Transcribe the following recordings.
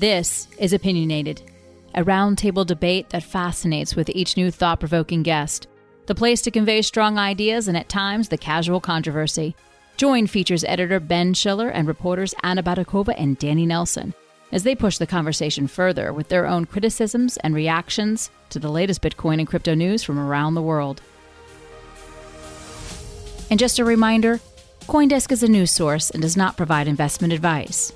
This is Opinionated, a roundtable debate that fascinates with each new thought provoking guest. The place to convey strong ideas and at times the casual controversy. Join features editor Ben Schiller and reporters Anna Baydakova and Danny Nelson as they push the conversation further with their own criticisms and reactions to the latest Bitcoin and crypto news from around the world. And just a reminder Coindesk is a news source and does not provide investment advice.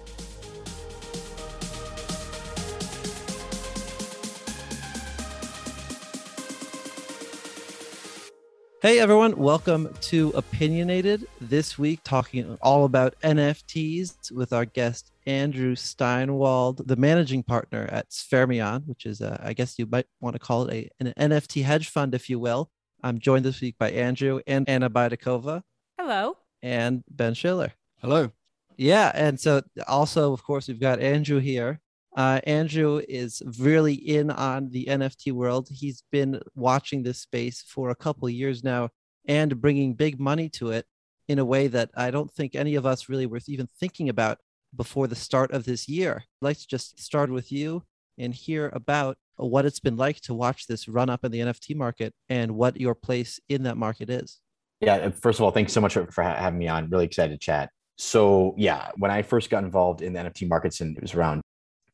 Hey everyone, welcome to Opinionated. This week, talking all about NFTs with our guest Andrew Steinwold, the managing partner at Sfermion, which is, a, I guess you might want to call it a, an NFT hedge fund, if you will. I'm joined this week by Andrew and Anna Baydakova. Hello. And Ben Schiller. Hello. Yeah, and so also, of course, we've got Andrew here. Uh, Andrew is really in on the NFT world. He's been watching this space for a couple years now and bringing big money to it in a way that I don't think any of us really were even thinking about before the start of this year. I'd like to just start with you and hear about what it's been like to watch this run up in the NFT market and what your place in that market is. Yeah, first of all, thanks so much for having me on. Really excited to chat. So, yeah, when I first got involved in the NFT markets, and it was around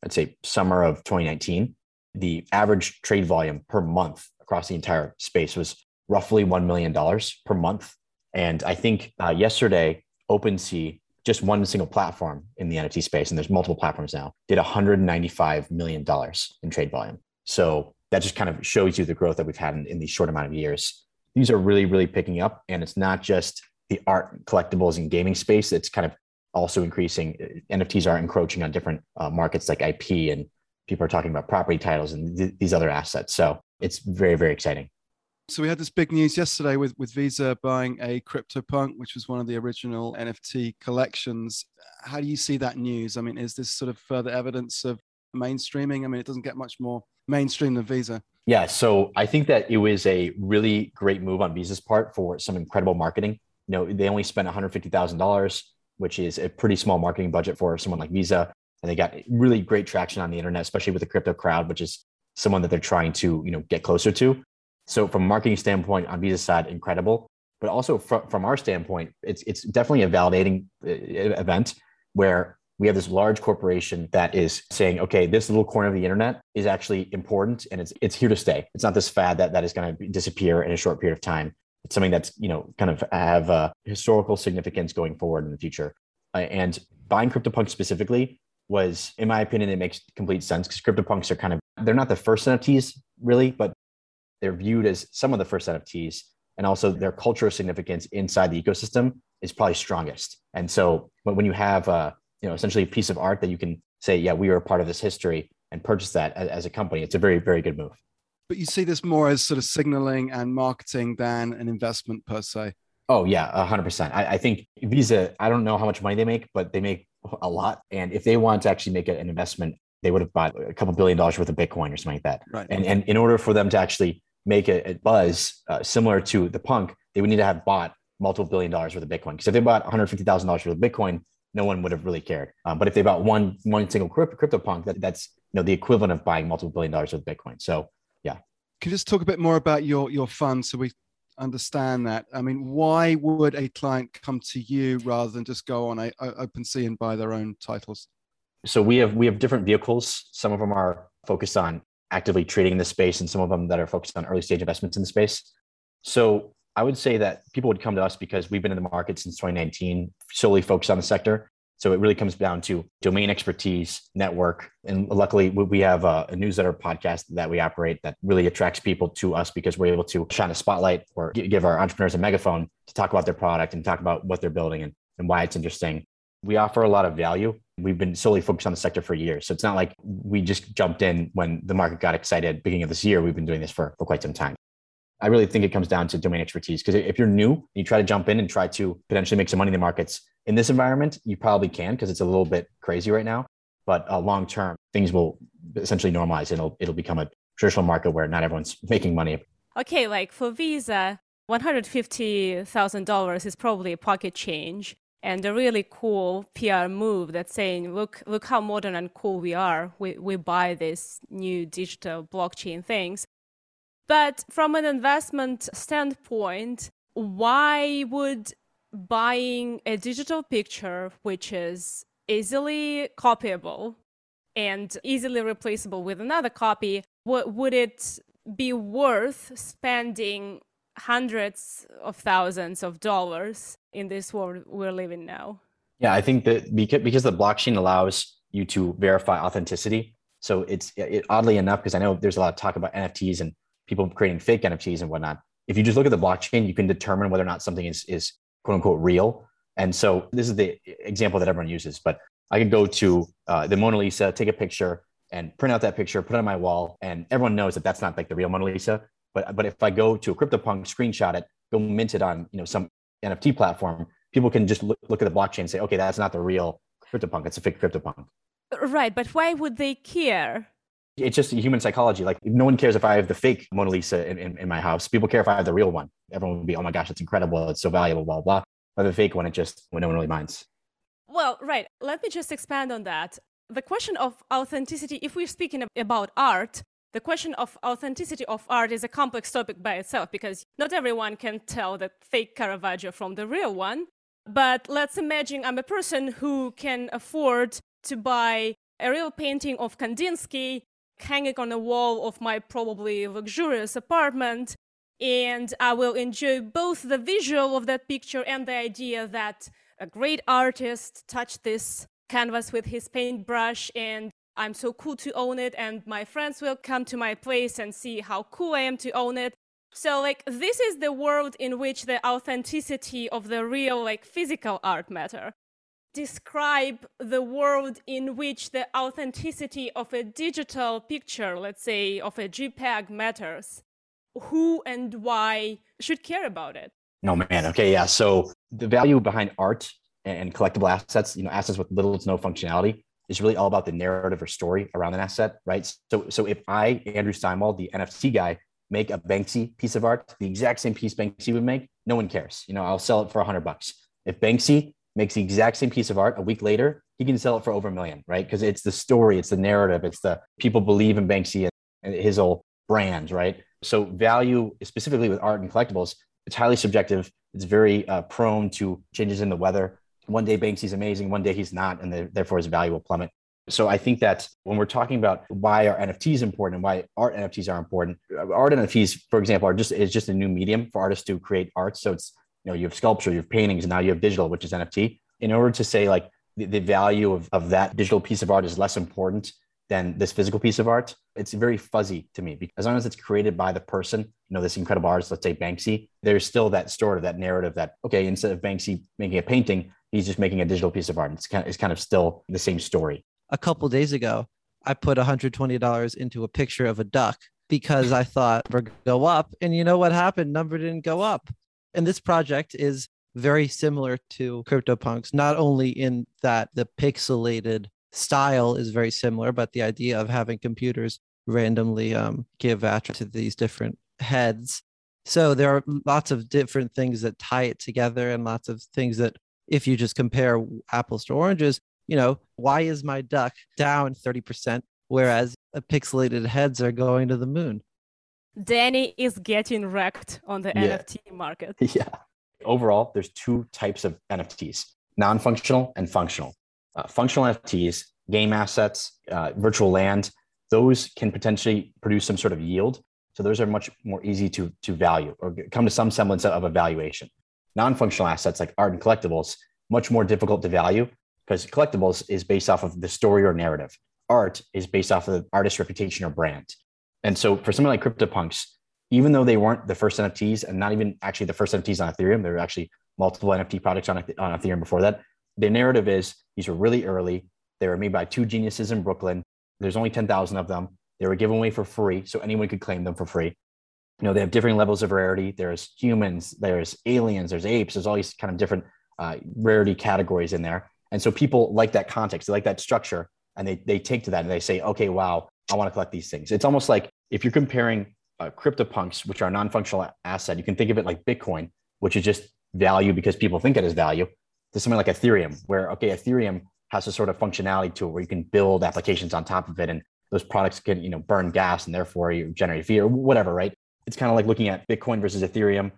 I'd say summer of 2019, the average trade volume per month across the entire space was roughly $1 million per month. And I think uh, yesterday, OpenSea, just one single platform in the NFT space, and there's multiple platforms now, did $195 million in trade volume. So that just kind of shows you the growth that we've had in, in these short amount of years. These are really, really picking up. And it's not just the art collectibles and gaming space. It's kind of also increasing. NFTs are encroaching on different uh, markets like IP, and people are talking about property titles and th- these other assets. So it's very, very exciting. So we had this big news yesterday with, with Visa buying a CryptoPunk, which was one of the original NFT collections. How do you see that news? I mean, is this sort of further evidence of mainstreaming? I mean, it doesn't get much more mainstream than Visa. Yeah, so I think that it was a really great move on Visa's part for some incredible marketing. You know, they only spent $150,000 which is a pretty small marketing budget for someone like Visa. And they got really great traction on the internet, especially with the crypto crowd, which is someone that they're trying to, you know, get closer to. So from a marketing standpoint on Visa's side, incredible. But also from, from our standpoint, it's it's definitely a validating uh, event where we have this large corporation that is saying, okay, this little corner of the internet is actually important and it's it's here to stay. It's not this fad that, that is going to disappear in a short period of time it's something that's you know kind of have a historical significance going forward in the future. Uh, and buying CryptoPunk specifically was, in my opinion, it makes complete sense because CryptoPunks are kind of they're not the first NFTs really, but they're viewed as some of the first NFTs, and also their cultural significance inside the ecosystem is probably strongest. And so, when you have uh, you know essentially a piece of art that you can say, yeah, we are a part of this history and purchase that as, as a company, it's a very very good move but you see this more as sort of signaling and marketing than an investment per se. Oh yeah, hundred percent. I, I, think Visa. I don't know how much money they make, but they make a lot. And if they wanted to actually make an investment, they would have bought a couple billion dollars worth of Bitcoin or something like that. Right. And and in order for them to actually make a, a buzz uh, similar to the punk, they would need to have bought multiple billion dollars worth of Bitcoin. Because if they bought one hundred fifty thousand dollars worth of Bitcoin, no one would have really cared. Um, but if they bought one one single crypto, crypto punk, that, that's you know the equivalent of buying multiple billion dollars worth of Bitcoin. So can you just talk a bit more about your your fund so we understand that? I mean, why would a client come to you rather than just go on a, a OpenSea and buy their own titles? So we have we have different vehicles. Some of them are focused on actively trading in the space, and some of them that are focused on early stage investments in the space. So I would say that people would come to us because we've been in the market since 2019, solely focused on the sector. So it really comes down to domain expertise, network. And luckily, we have a, newsletter podcast that we operate that really attracts people to us because we're able to shine a spotlight or give our entrepreneurs a megaphone to talk about their product and talk about what they're building and, and why it's interesting. We offer a lot of value. We've been solely focused on the sector for years. So it's not like we just jumped in when the market got excited beginning of this year. We've been doing this for, for quite some time. I really think it comes down to domain expertise because if you're new, you try to jump in and try to potentially make some money in the markets, in this environment, you probably can because it's a little bit crazy right now. But uh, long term, things will essentially normalize. And it'll it'll become a traditional market where not everyone's making money. Okay, like for Visa, one hundred fifty thousand dollars is probably a pocket change. and a really cool PR move that's saying, look, look how modern and cool we are. We, we buy these new digital blockchain things. But from an investment standpoint, why would buying a digital picture, which is easily copyable and easily replaceable with another copy, would it be worth spending hundreds of thousands of dollars in this world we're living now. Yeah, I think that because, because the blockchain allows you to verify authenticity. So it's it, oddly enough, because I know there's a lot of talk about NFTs and people creating fake NFTs and whatnot. If you just look at the blockchain, you can determine whether or not something is, is quote unquote real. And so this is the example that everyone uses. But I could go to uh, the Mona Lisa, take a picture, and print out that picture, put it on my wall, and everyone knows that that's not like the real Mona Lisa. But but if I go to a CryptoPunk, screenshot it, go mint it on you know some NFT platform, people can just look, look at the blockchain and say, okay, that's not the real CryptoPunk. It's a fake CryptoPunk. Right, but why would they care? It's just human psychology. Like no one cares if I have the fake Mona Lisa in, in, in my house. People care if I have the real one. Everyone would be, oh my gosh, it's incredible. It's so valuable, blah, blah. But the fake one, it just, well, no one really minds. Well, right. Let me just expand on that. The question of authenticity, if we're speaking about art, the question of authenticity of art is a complex topic by itself because not everyone can tell the fake Caravaggio from the real one. But let's imagine I'm a person who can afford to buy a real painting of Kandinsky hanging on a wall of my probably luxurious apartment. And I will enjoy both the visual of that picture and the idea that a great artist touched this canvas with his paintbrush and I'm so cool to own it, and my friends will come to my place and see how cool I am to own it. So, like, this is the world in which the authenticity of the real, like, physical art matter. Describe the world in which the authenticity of a digital picture, let's say, of a JPEG matters. Who and why should care about it? No, man. Okay. Yeah. So, the value behind art and collectible assets, you know, assets with little to no functionality, is really all about the narrative or story around an asset, right? So, so if I, Andrew Steinwold, the NFT guy, make a Banksy piece of art, the exact same piece Banksy would make, no one cares. You know, I'll sell it for a hundred bucks. If Banksy makes the exact same piece of art a week later, he can sell it for over a million, right? Because it's the story, it's the narrative, it's the people believe in Banksy and his whole brand, right? So value, specifically with art and collectibles, it's highly subjective. It's very uh, prone to changes in the weather one day Banksy's amazing, one day he's not, and the, therefore his value will plummet. So I think that when we're talking about why are NFTs important and why art NFTs are important, art NFTs, for example, are just is just a new medium for artists to create art. So it's you know you have sculpture, you have paintings, and now you have digital, which is NFT. In order to say like the, the value of, of that digital piece of art is less important than this physical piece of art, it's very fuzzy to me because as long as it's created by the person, you know, this incredible artist, let's say Banksy, there's still that story of that narrative that, okay, instead of Banksy making a painting, he's just making a digital piece of art. It's kind of, it's kind of still the same story. A couple days ago, I put $120 into a picture of a duck because I thought we're go up. And you know what happened? Number didn't go up. And this project is very similar to CryptoPunks, not only in that the pixelated style is very similar, but the idea of having computers randomly um, give attributes to these different heads. So there are lots of different things that tie it together and lots of things that if you just compare apples to oranges, you know, why is my duck down 30%, whereas pixelated heads are going to the moon? Danny is getting wrecked on the yeah. NFT market. Yeah. Overall, there's two types of NFTs non functional and functional. Uh, functional NFTs, game assets, uh, virtual land, those can potentially produce some sort of yield. So those are much more easy to, to value or come to some semblance of a valuation non-functional assets like art and collectibles much more difficult to value because collectibles is based off of the story or narrative art is based off of the artist's reputation or brand and so for something like CryptoPunks, even though they weren't the first NFTs and not even actually the first NFTs on Ethereum, there were actually multiple NFT products on, on Ethereum before that. The narrative is these were really early. They were made by two geniuses in Brooklyn. There's only 10,000 of them. They were given away for free, so anyone could claim them for free you know they have different levels of rarity there's humans there's aliens there's apes there's all these kind of different uh, rarity categories in there and so people like that context they like that structure and they, they take to that and they say okay wow i want to collect these things it's almost like if you're comparing uh, CryptoPunks which are a non-functional asset you can think of it like bitcoin which is just value because people think it is value to something like Ethereum, where okay, Ethereum has a sort of functionality to it where you can build applications on top of it, and those products can you know burn gas and therefore you generate fee or whatever, right? It's kind of like looking at Bitcoin versus Ethereum,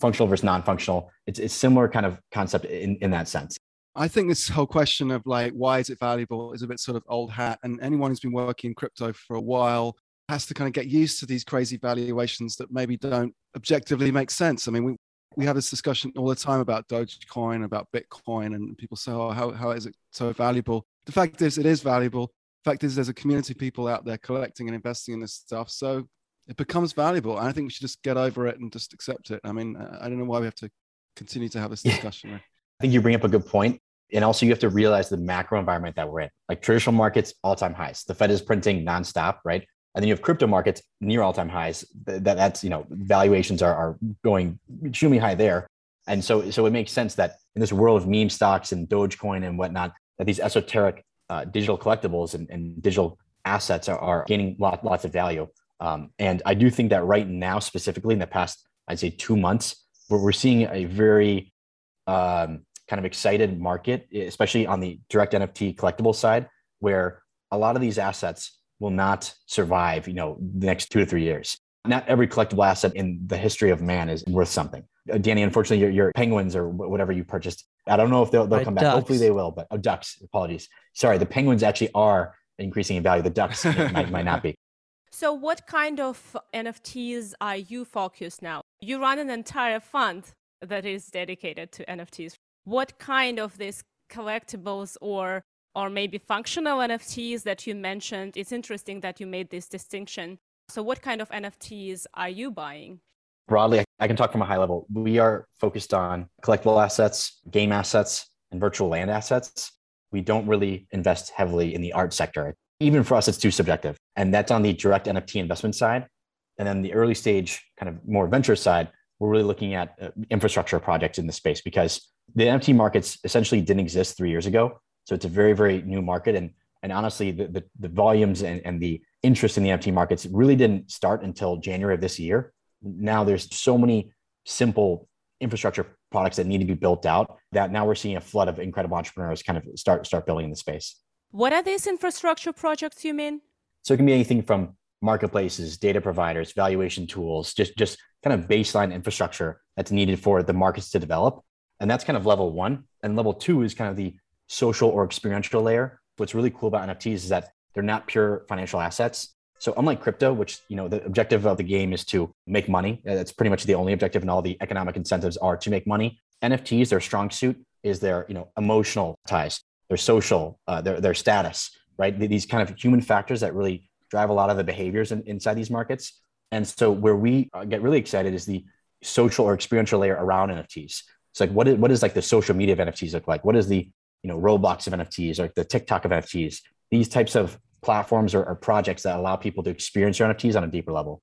functional versus non-functional. It's it's similar kind of concept in in that sense. I think this whole question of like why is it valuable is a bit sort of old hat, and anyone who's been working in crypto for a while has to kind of get used to these crazy valuations that maybe don't objectively make sense. I mean, we we have this discussion all the time about Dogecoin, about Bitcoin, and people say, "Oh, how how is it so valuable?" The fact is, it is valuable. The fact is, there's a community of people out there collecting and investing in this stuff, so it becomes valuable. And I think we should just get over it and just accept it. I mean, I don't know why we have to continue to have this discussion. I think you bring up a good point. And also, you have to realize the macro environment that we're in. Like traditional markets, all time highs. The Fed is printing nonstop, right? And then you have crypto markets near all time highs. That, that's you know valuations are, are going extremely high there. And so so it makes sense that in this world of meme stocks and Dogecoin and whatnot, that these esoteric uh, digital collectibles and, and digital assets are, are gaining lot, lots of value. Um, and I do think that right now, specifically in the past, I'd say two months, where we're seeing a very um, kind of excited market, especially on the direct NFT collectible side, where a lot of these assets will not survive, you know, the next two to three years. Not every collectible asset in the history of man is worth something. Uh, Danny, unfortunately, your, your penguins or whatever you purchased, I don't know if they'll, they'll come back. Hopefully they will, but oh, ducks, apologies. Sorry, the penguins actually are increasing in value. The ducks might, might not be. So, what kind of NFTs are you focused now? You run an entire fund that is dedicated to NFTs what kind of these collectibles or or maybe functional NFTs that you mentioned. It's interesting that you made this distinction. So, what kind of NFTs are you buying? Broadly, I can talk from a high level. We are focused on collectible assets, game assets, and virtual land assets. We don't really invest heavily in the art sector. Even for us, it's too subjective. And that's on the direct NFT investment side. And then the early stage, kind of more venture side, we're really looking at uh, infrastructure projects in the space because the NFT markets essentially didn't exist three years ago. So it's a very, very new market. And, and honestly, the, the, the volumes and, and the interest in the NFT markets really didn't start until January of this year. Now there's so many simple infrastructure products that need to be built out that now we're seeing a flood of incredible entrepreneurs kind of start start building in the space. What are these infrastructure projects you mean? So it can be anything from marketplaces, data providers, valuation tools, just just kind of baseline infrastructure that's needed for the markets to develop. And that's kind of level one. And level two is kind of the social or experiential layer. What's really cool about NFTs is that they're not pure financial assets. So unlike crypto, which you know the objective of the game is to make money, that's pretty much the only objective, and all the economic incentives are to make money. NFTs, their strong suit is their you know emotional ties, their social, uh, their their status, right? These kind of human factors that really drive a lot of the behaviors in, inside these markets. And so where we uh, get really excited is the social or experiential layer around NFTs. It's like what is what is like the social media of NFTs look like? What is the you know Roblox of NFTs or the TikTok of NFTs? These types of platforms or, or projects that allow people to experience your NFTs on a deeper level.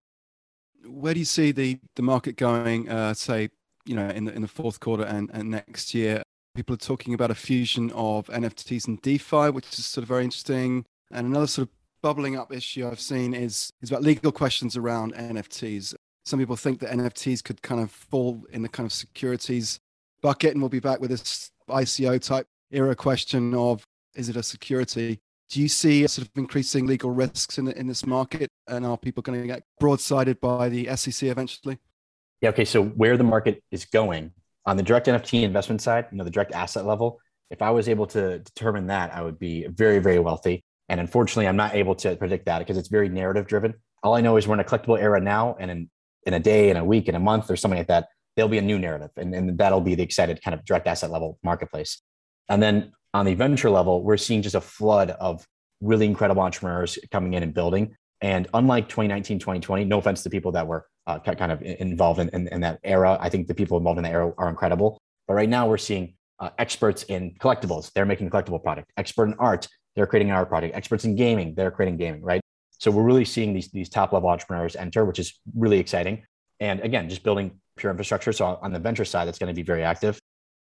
Where do you see the the market going? Uh, say you know in the in the fourth quarter and, and next year. People are talking about a fusion of NFTs and DeFi, which is sort of very interesting. And another sort of bubbling up issue I've seen is is about legal questions around NFTs. Some people think that NFTs could kind of fall in the kind of securities bucket, and we'll be back with this ICO type era question of is it a security? Do you see sort of increasing legal risks in, in this market, and are people going to get broadsided by the SEC eventually? Yeah. Okay. So where the market is going on the direct NFT investment side, you know, the direct asset level, if I was able to determine that, I would be very, very wealthy. And unfortunately, I'm not able to predict that because it's very narrative driven. All I know is we're in a collectible era now, and in, in a day, in a week, in a month, or something like that, there'll be a new narrative. And, and that'll be the excited kind of direct asset level marketplace. And then on the venture level, we're seeing just a flood of really incredible entrepreneurs coming in and building. And unlike 2019, 2020, no offense to people that were uh, kind of involved in, in, in, that era, I think the people involved in that era are incredible. But right now, we're seeing uh, experts in collectibles. They're making collectible product. Expert in art they're creating an art product Experts in gaming, they're creating gaming, right? So we're really seeing these, these top level entrepreneurs enter, which is really exciting. And again, just building pure infrastructure. So on the venture side, that's going to be very active.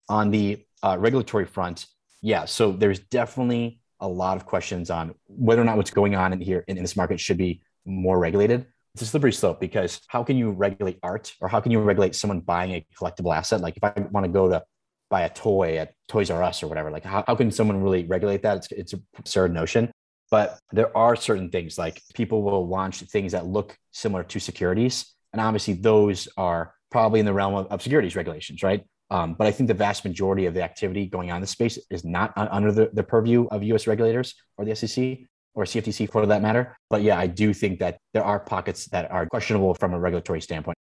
On the uh, regulatory front, yeah. So there's definitely a lot of questions on whether or not what's going on in here in, in this market should be more regulated. It's a slippery slope because how can you regulate art or how can you regulate someone buying a collectible asset? Like if I want to go to buy a toy at Toys R Us or whatever. Like, how, how can someone really regulate that? It's, it's an absurd notion. But there are certain things like people will launch things that look similar to securities. And obviously, those are probably in the realm of, of securities regulations, right? Um, but I think the vast majority of the activity going on in the space is not under the, the purview of US regulators or the SEC or CFTC for that matter. But yeah, I do think that there are pockets that are questionable from a regulatory standpoint.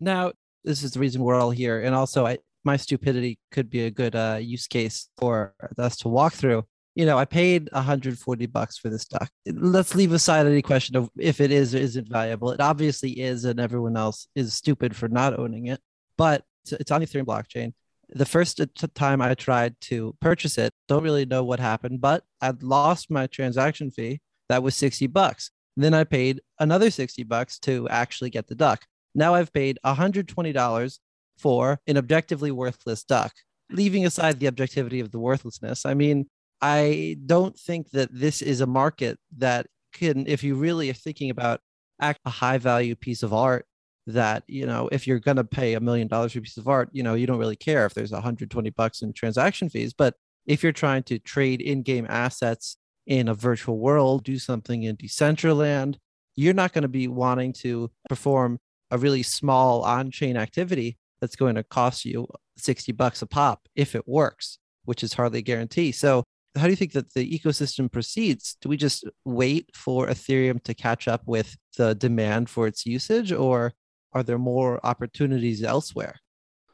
Now, this is the reason we're all here. And also, I, my stupidity could be a good uh, use case for us to walk through. You know, I paid 140 bucks for this duck. Let's leave aside any question of if it is or isn't valuable. It obviously is, and everyone else is stupid for not owning it. But it's on the Ethereum blockchain. The first time I tried to purchase it, don't really know what happened, but I lost my transaction fee. That was 60 bucks. then I paid another 60 bucks to actually get the duck. Now I've paid $120 for an objectively worthless duck. Leaving aside the objectivity of the worthlessness, I mean, I don't think that this is a market that can, if you really are thinking about a high value piece of art, that you know if you're going to pay a million dollars for a piece of art you know you don't really care if there's 120 bucks in transaction fees but if you're trying to trade in-game assets in a virtual world do something in decentraland you're not going to be wanting to perform a really small on-chain activity that's going to cost you 60 bucks a pop if it works, which is hardly a guarantee. So how do you think that the ecosystem proceeds? Do we just wait for Ethereum to catch up with the demand for its usage, or are there more opportunities elsewhere?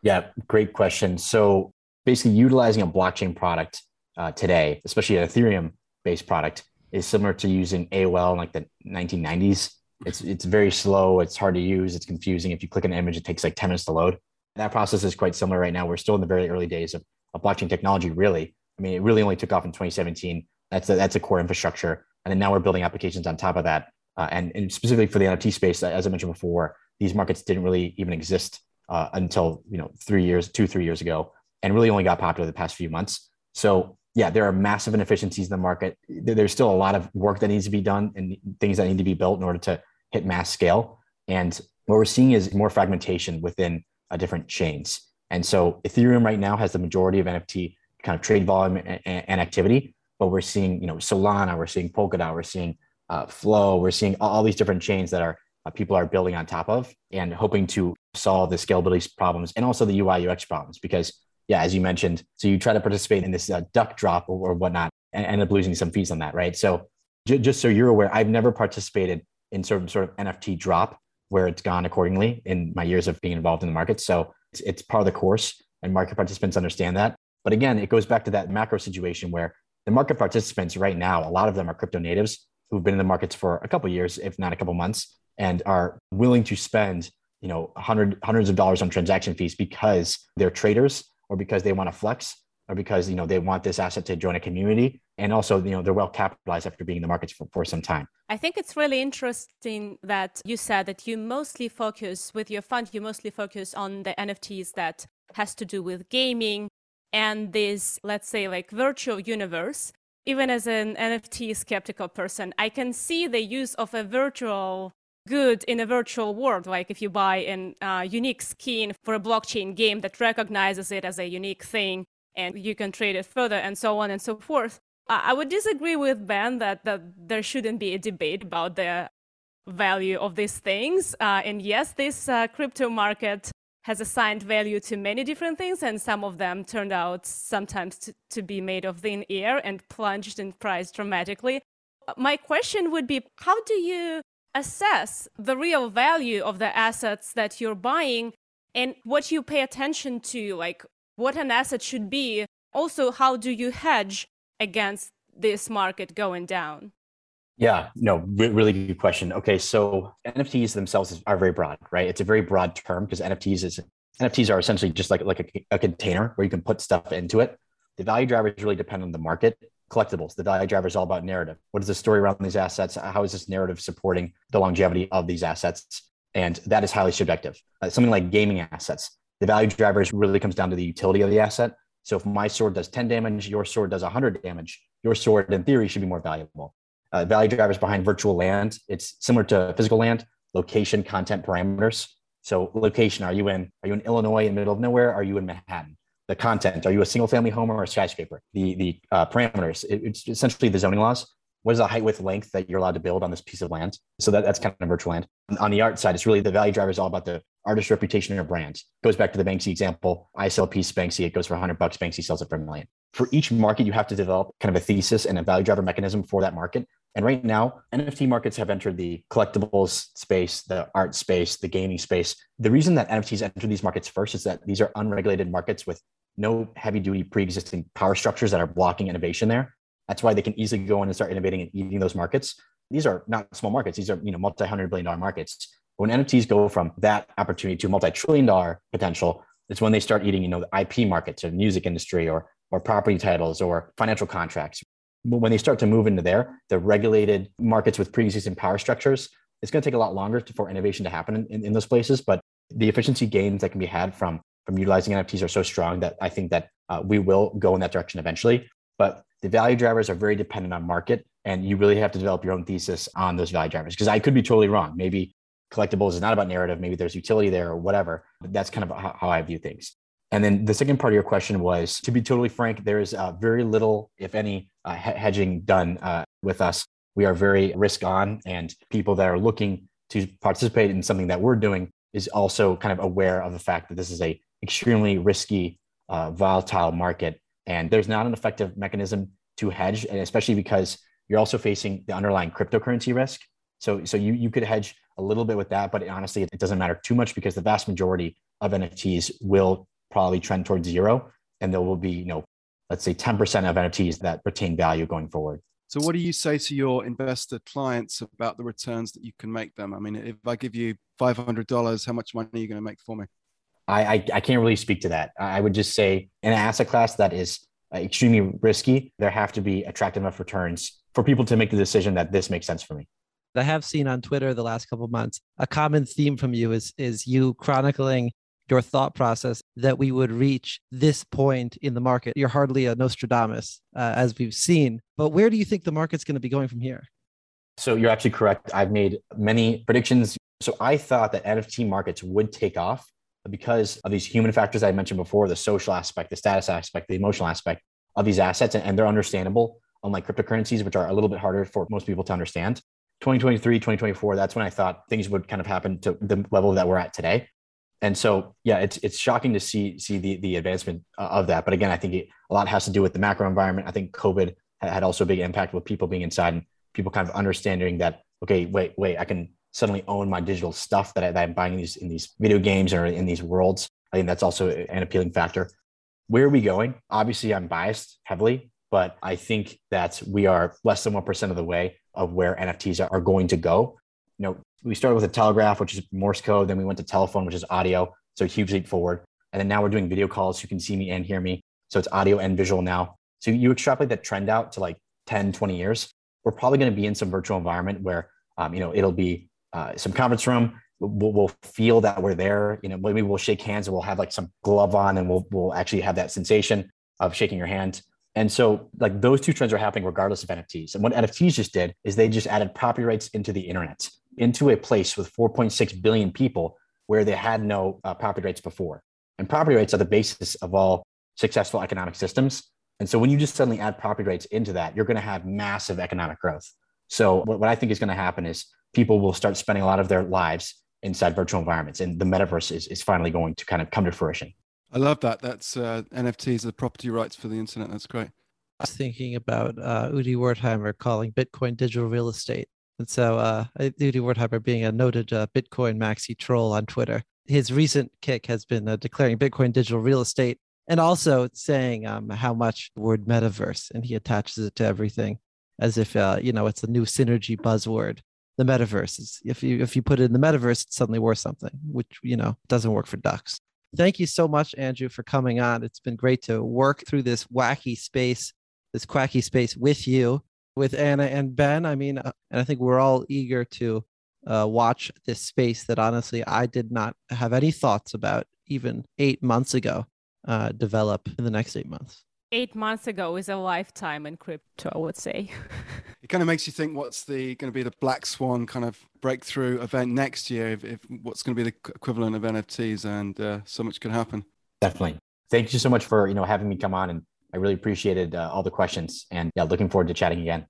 Yeah, great question. So basically, utilizing a blockchain product uh, today, especially an Ethereum based product, is similar to using AOL in like the 1990s. It's it's very slow. It's hard to use. It's confusing. If you click an image, it takes like 10 minutes to load. That process is quite similar right now. We're still in the very early days of, of blockchain technology, really. I mean, it really only took off in 2017. That's a, that's a core infrastructure. And then now we're building applications on top of that. Uh, and, and specifically for the NFT space, as I mentioned before, these markets didn't really even exist uh, until you know three years, two three years ago, and really only got popular the past few months. So yeah, there are massive inefficiencies in the market. There's still a lot of work that needs to be done and things that need to be built in order to hit mass scale. And what we're seeing is more fragmentation within uh, different chains. And so Ethereum right now has the majority of NFT kind of trade volume and, and activity, but we're seeing, you know, Solana, we're seeing Polkadot, we're seeing uh, Flow, we're seeing all, these different chains that are uh, people are building on top of and hoping to solve the scalability problems and also the UI UX problems. Because yeah, as you mentioned, so you try to participate in this uh, duck drop or, or, whatnot and end up losing some fees on that, right? So j- just so you're aware, I've never participated in of sort of NFT drop where it's gone accordingly in my years of being involved in the market. So it's, it's part of the course and market participants understand that. But again, it goes back to that macro situation where the market participants right now, a lot of them are crypto natives who've been in the markets for a couple years, if not a couple months, and are willing to spend, you know, hundred, hundreds of dollars on transaction fees because they're traders or because they want to flex or because, you know, they want this asset to join a community. And also you know they're well capitalized after being in the markets for, for some time. I think it's really interesting that you said that you mostly focus with your fund you mostly focus on the nfts that has to do with gaming and this let's say like virtual universe even as an nft skeptical person i can see the use of a virtual good in a virtual world like if you buy a uh, unique skin for a blockchain game that recognizes it as a unique thing and you can trade it further and so on and so forth I would disagree with Ben that, that there shouldn't be a debate about the value of these things. Uh, and yes, this uh, crypto market has assigned value to many different things, and some of them turned out sometimes to, to be made of thin air and plunged in price dramatically. My question would be how do you assess the real value of the assets that you're buying and what you pay attention to, like what an asset should be? Also, how do you hedge against this market going down? Yeah, no, re- really good question. Okay, so NFTs themselves are very broad, right? It's a very broad term because NFTs is NFTs are essentially just like like a, a, container where you can put stuff into it. The value drivers really depend on the market. Collectibles, the value driver is all about narrative. What is the story around these assets? How is this narrative supporting the longevity of these assets? And that is highly subjective. Uh, something like gaming assets, the value drivers really comes down to the utility of the asset so if my sword does 10 damage, your sword does 100 damage, your sword in theory should be more valuable. Uh, value drivers behind virtual land, it's similar to physical land, location, content parameters. So location, are you in are you in Illinois in the middle of nowhere? Are you in Manhattan? the content. Are you a single family home or a skyscraper? The the uh, parameters. It, it's essentially the zoning laws. What is the height, width, length that you're allowed to build on this piece of land? So that, that's kind of virtual land. On the art side, it's really the value driver is all about the artist reputation or brand. Goes back to the Banksy example. I sell a piece Banksy, it goes for 100 bucks. Banksy sells it for a million. For each market, you have to develop kind of a thesis and a value driver mechanism for that market. And right now, NFT markets have entered the collectibles space, the art space, the gaming space. The reason that NFTs enter these markets first is that these are unregulated markets with no heavy duty pre existing power structures that are blocking innovation there. That's why they can easily go in and start innovating and eating those markets. These are not small markets. These are you know multi-hundred billion dollar markets. When NFTs go from that opportunity to multi-trillion dollar potential, it's when they start eating you know the IP markets or music industry or or property titles or financial contracts when they start to move into there, the regulated markets with pre-existing power structures, it's going to take a lot longer for innovation to happen in, in, in, those places. But the efficiency gains that can be had from from utilizing NFTs are so strong that I think that uh, we will go in that direction eventually. But the value drivers are very dependent on market, and you really have to develop your own thesis on those value drivers. Because I could be totally wrong. Maybe collectibles is not about narrative. Maybe there's utility there or whatever. But that's kind of how, how I view things. And then the second part of your question was to be totally frank, there is uh, very little, if any, uh, hedging done uh, with us. We are very risk on, and people that are looking to participate in something that we're doing is also kind of aware of the fact that this is a extremely risky, uh, volatile market, and there's not an effective mechanism to hedge, and especially because you're also facing the underlying cryptocurrency risk. So, so you you could hedge a little bit with that, but honestly, it doesn't matter too much because the vast majority of NFTs will probably trend towards zero. And there will be, you know, let's say 10% of NFTs that retain value going forward. So, what do you say to your investor clients about the returns that you can make them? I mean, if I give you $500, how much money are you going to make for me? I, I, I can't really speak to that. I would just say in an asset class that is uh, extremely risky, there have to be attractive enough returns for people to make the decision that this makes sense for me. I have seen on Twitter the last couple months a common theme from you is is you chronicling your thought process that we would reach this point in the market. You're hardly a Nostradamus, uh, as we've seen. But where do you think the market's going to be going from here? So you're actually correct. I've made many predictions. So I thought that NFT markets would take off because of these human factors I mentioned before the social aspect, the status aspect, the emotional aspect of these assets, and they're understandable, unlike cryptocurrencies, which are a little bit harder for most people to understand. 2023, 2024, that's when I thought things would kind of happen to the level that we're at today and so yeah it's it's shocking to see see the the advancement uh, of that. But again i think it, a lot has to do with the macro environment. I think covid had also a big impact with people being inside and people kind of understanding that okay wait wait i can suddenly own my digital stuff that, I, that i'm buying these in these video games or in these worlds. I think that's also an appealing factor. Where are we going? Obviously i'm biased heavily but i think that we are less than 1% of the way of where nfts are going to go you know we started with a telegraph, which is Morse code. Then we went to telephone, which is audio. So huge leap forward. And then now we're doing video calls. So you can see me and hear me. So it's audio and visual now. So you extrapolate that trend out to like 10, 20 years. We're probably going to be in some virtual environment where, um, you know, it'll be uh, some conference room. We'll, we'll, feel that we're there. You know, maybe we'll shake hands and we'll have like some glove on and we'll, we'll actually have that sensation of shaking your hand. And so, like those two trends are happening regardless of NFTs. And what NFTs just did is they just added property rights into the internet into a place with 4.6 billion people where they had no uh, property rights before. And property rights are the basis of all successful economic systems. And so when you just suddenly add property rights into that, you're going to have massive economic growth. So what, what I think is going to happen is people will start spending a lot of their lives inside virtual environments and the metaverse is, is finally going to kind of come to fruition. I love that. That's uh, NFTs are property rights for the internet. That's great. I was thinking about uh, Udi Wertheimer calling Bitcoin digital real estate. And so, uh, Udi Wertheimer being a noted uh, Bitcoin maxi troll on Twitter, his recent kick has been uh, declaring Bitcoin digital real estate and also saying um, how much the word metaverse, and he attaches it to everything as if uh, you know it's a new synergy buzzword. The metaverse is if you if you put it in the metaverse, it's suddenly worth something, which you know doesn't work for ducks. Thank you so much, Andrew, for coming on. It's been great to work through this wacky space, this quacky space with you with Anna and Ben. I mean, uh, and I think we're all eager to uh, watch this space that honestly I did not have any thoughts about even eight months ago uh, develop in the next eight months. Eight months ago is a lifetime in crypto, I would say. it kind of makes you think what's the going to be the black swan kind of breakthrough event next year? If, if what's going to be the equivalent of NFTs, and uh, so much could happen. Definitely. Thank you so much for you know having me come on, and I really appreciated uh, all the questions. And yeah, looking forward to chatting again.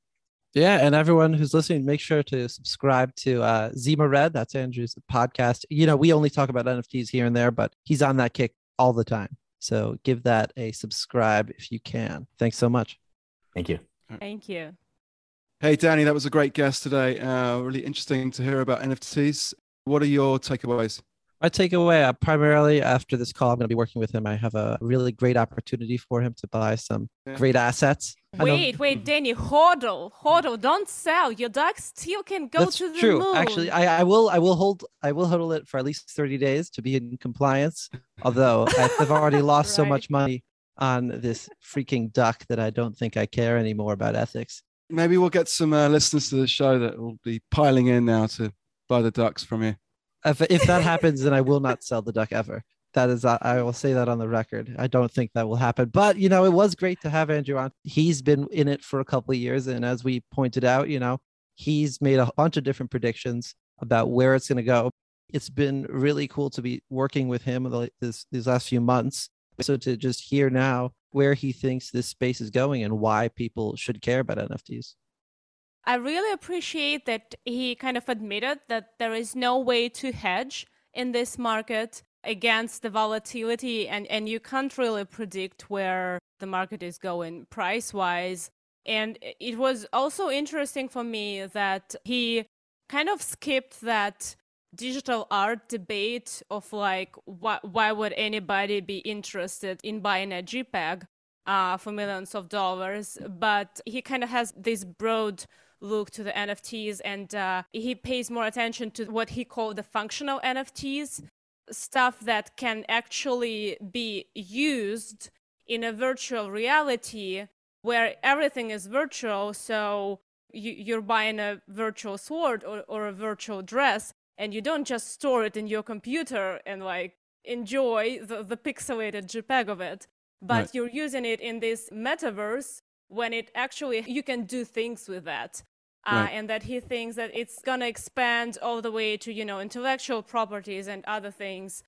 Yeah, and everyone who's listening, make sure to subscribe to uh, Zima Red. That's Andrew's podcast. You know, we only talk about NFTs here and there, but he's on that kick all the time. So give that a subscribe if you can. Thanks so much. Thank you. Thank you. Hey, Danny, that was a great guest today. Uh, really interesting to hear about NFTs. What are your takeaways? My takeaway uh, primarily after this call, I'm going to be working with him. I have a really great opportunity for him to buy some Yeah. great assets. Wait, wait, Danny, hodl, hodl, don't sell. Your dog still can go That's to the true. moon. Actually, I, I will I will hold I will hold it for at least 30 days to be in compliance. Although I've already lost so much money on this freaking duck that I don't think I care anymore about ethics. Maybe we'll get some uh, listeners to the show that will be piling in now to buy the ducks from you. If, if that happens, then I will not sell the duck ever. That is, I will say that on the record. I don't think that will happen. But you know, it was great to have Andrew on. He's been in it for a couple of years, and as we pointed out, you know, he's made a bunch of different predictions about where it's going to go. It's been really cool to be working with him this, these last few months. So to just hear now where he thinks this space is going and why people should care about NFTs. I really appreciate that he kind of admitted that there is no way to hedge in this market against the volatility and, and you can't really predict where the market is going price wise. And it was also interesting for me that he kind of skipped that digital art debate of like why, why would anybody be interested in buying a JPEG uh, for millions of dollars, but he kind of has this broad look to the NFTs and uh, he pays more attention to what he called the functional NFTs, stuff that can actually be used in a virtual reality where everything is virtual. So you, you're buying a virtual sword or, or a virtual dress and you don't just store it in your computer and like enjoy the, the pixelated JPEG of it but Right. you're using it in this metaverse when it actually you can do things with that Uh, right. and that he thinks that it's going to expand all the way to you know intellectual properties and other things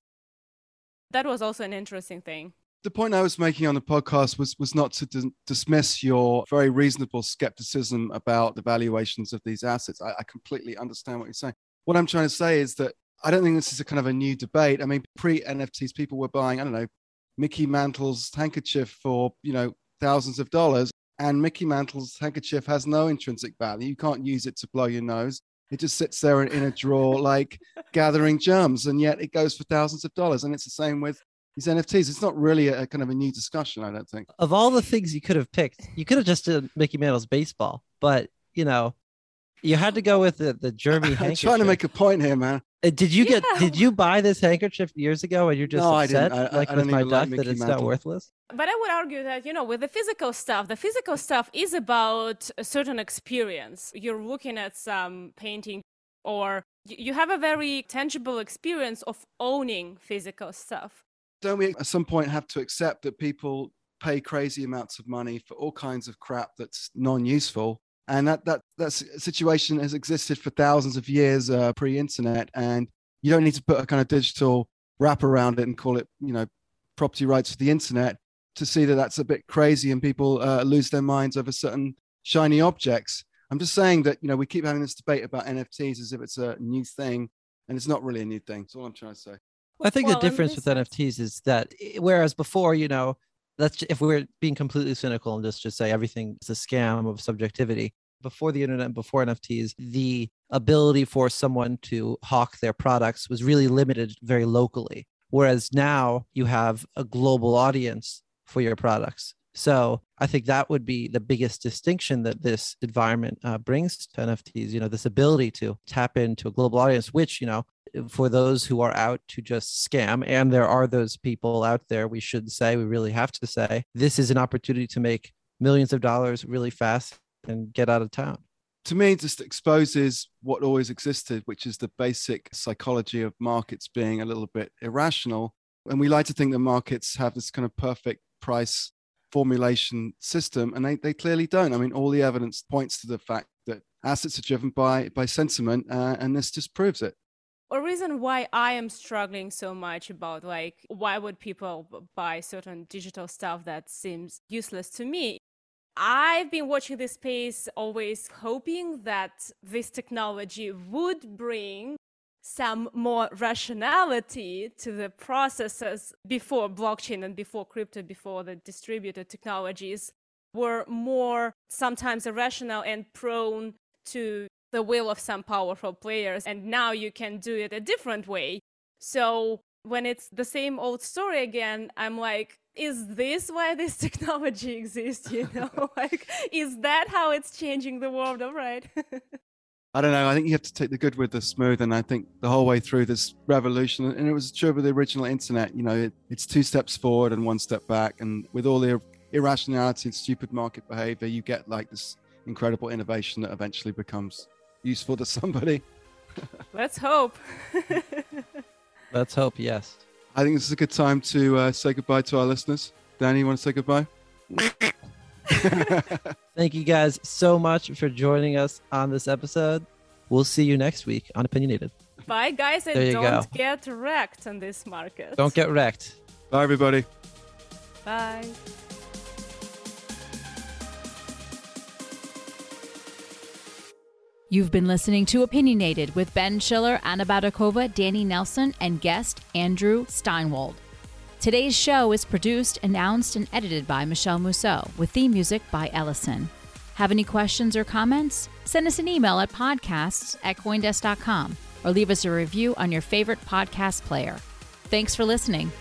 that was also an interesting thing The point I was making on the podcast was was not to dis- dismiss your very reasonable skepticism about the valuations of these assets. I, I completely understand what you're saying. What I'm trying to say is that I don't think this is a kind of a new debate. I mean, pre NFTs, people were buying, I don't know, Mickey Mantle's handkerchief for, you know, thousands of dollars. And Mickey Mantle's handkerchief has no intrinsic value. You can't use it to blow your nose. It just sits there in, in a drawer, like gathering germs. And yet it goes for thousands of dollars. And it's the same with these NFTs. It's not really a, a kind of a new discussion, I don't think. Of all the things you could have picked, you could have just did Mickey Mantle's baseball, but you know, you had to go with the, the Jeremy I'm handkerchief. trying to make a point here, man. Uh, Did you get? Yeah. Did you buy this handkerchief years ago, and you're just No, I upset, didn't. I- I- like I with don't my even like duck, that Mickey it's not Mantle. worthless? but i would argue that you know with the physical stuff the physical stuff is about a certain experience you're looking at some painting or y- you have a very tangible experience of owning physical stuff Don't we at some point have to accept that people pay crazy amounts of money for all kinds of crap that's non-useful? And that that that situation has existed for thousands of years uh, pre-internet, and you don't need to put a kind of digital wrap around it and call it, you know, property rights for the internet to see that that's a bit crazy and people uh, lose their minds over certain shiny objects. I'm just saying that you know we keep having this debate about NFTs as if it's a new thing, and it's not really a new thing. That's all I'm trying to say. Well, I think Well, the difference with sense- NFTs is that whereas before, you know, let's if we were being completely cynical and just just say everything is a scam of subjectivity. Before the internet, before NFTs, the ability for someone to hawk their products was really limited very locally. Whereas now you have a global audience for your products. So I think that would be the biggest distinction that this environment uh, brings to NFTs. You know, this ability to tap into a global audience, which you know for those who are out to just scam, and there are those people out there, we should say, we really have to say, this is an opportunity to make millions of dollars really fast and get out of town. to me it just exposes what always existed which is the basic psychology of markets being a little bit irrational. And we like to think that markets have this kind of perfect price formulation system and they, they clearly don't. I mean all the evidence points to the fact that assets are driven by by sentiment uh, and this just proves it a reason why I am struggling so much about like why would people buy certain digital stuff that seems useless to me. I've been watching this space always hoping that this technology would bring some more rationality to the processes before blockchain and before crypto, before the distributed technologies were more sometimes irrational and prone to the will of some powerful players. And now you can do it a different way. So when it's the same old story again, I'm like, is this why this technology exists? You know, like, is that how it's changing the world? All right. I don't know. I think you have to take the good with the smooth. And I think the whole way through this revolution, and it was true with the original internet, you know, it, it's two steps forward and one step back. And with all the irrationality and stupid market behavior, you get like this incredible innovation that eventually becomes useful to somebody. Let's hope. Let's hope, yes. I think this is a good time to uh, say goodbye to our listeners. Danny, you want to say goodbye? Thank you guys so much for joining us on this episode. We'll see you next week on Opinionated. Bye, guys, and don't go. get wrecked on this market. Don't get wrecked. Bye, everybody. Bye. You've been listening to Opinionated with Ben Schiller, Anna Baydakova, Danny Nelson, and guest Andrew Steinwold. Today's show is produced, announced, and edited by Michelle Mousseau, with theme music by Ellison. Have any questions or comments? Send us an email at podcasts at coindesk.com or leave us a review on your favorite podcast player. Thanks for listening.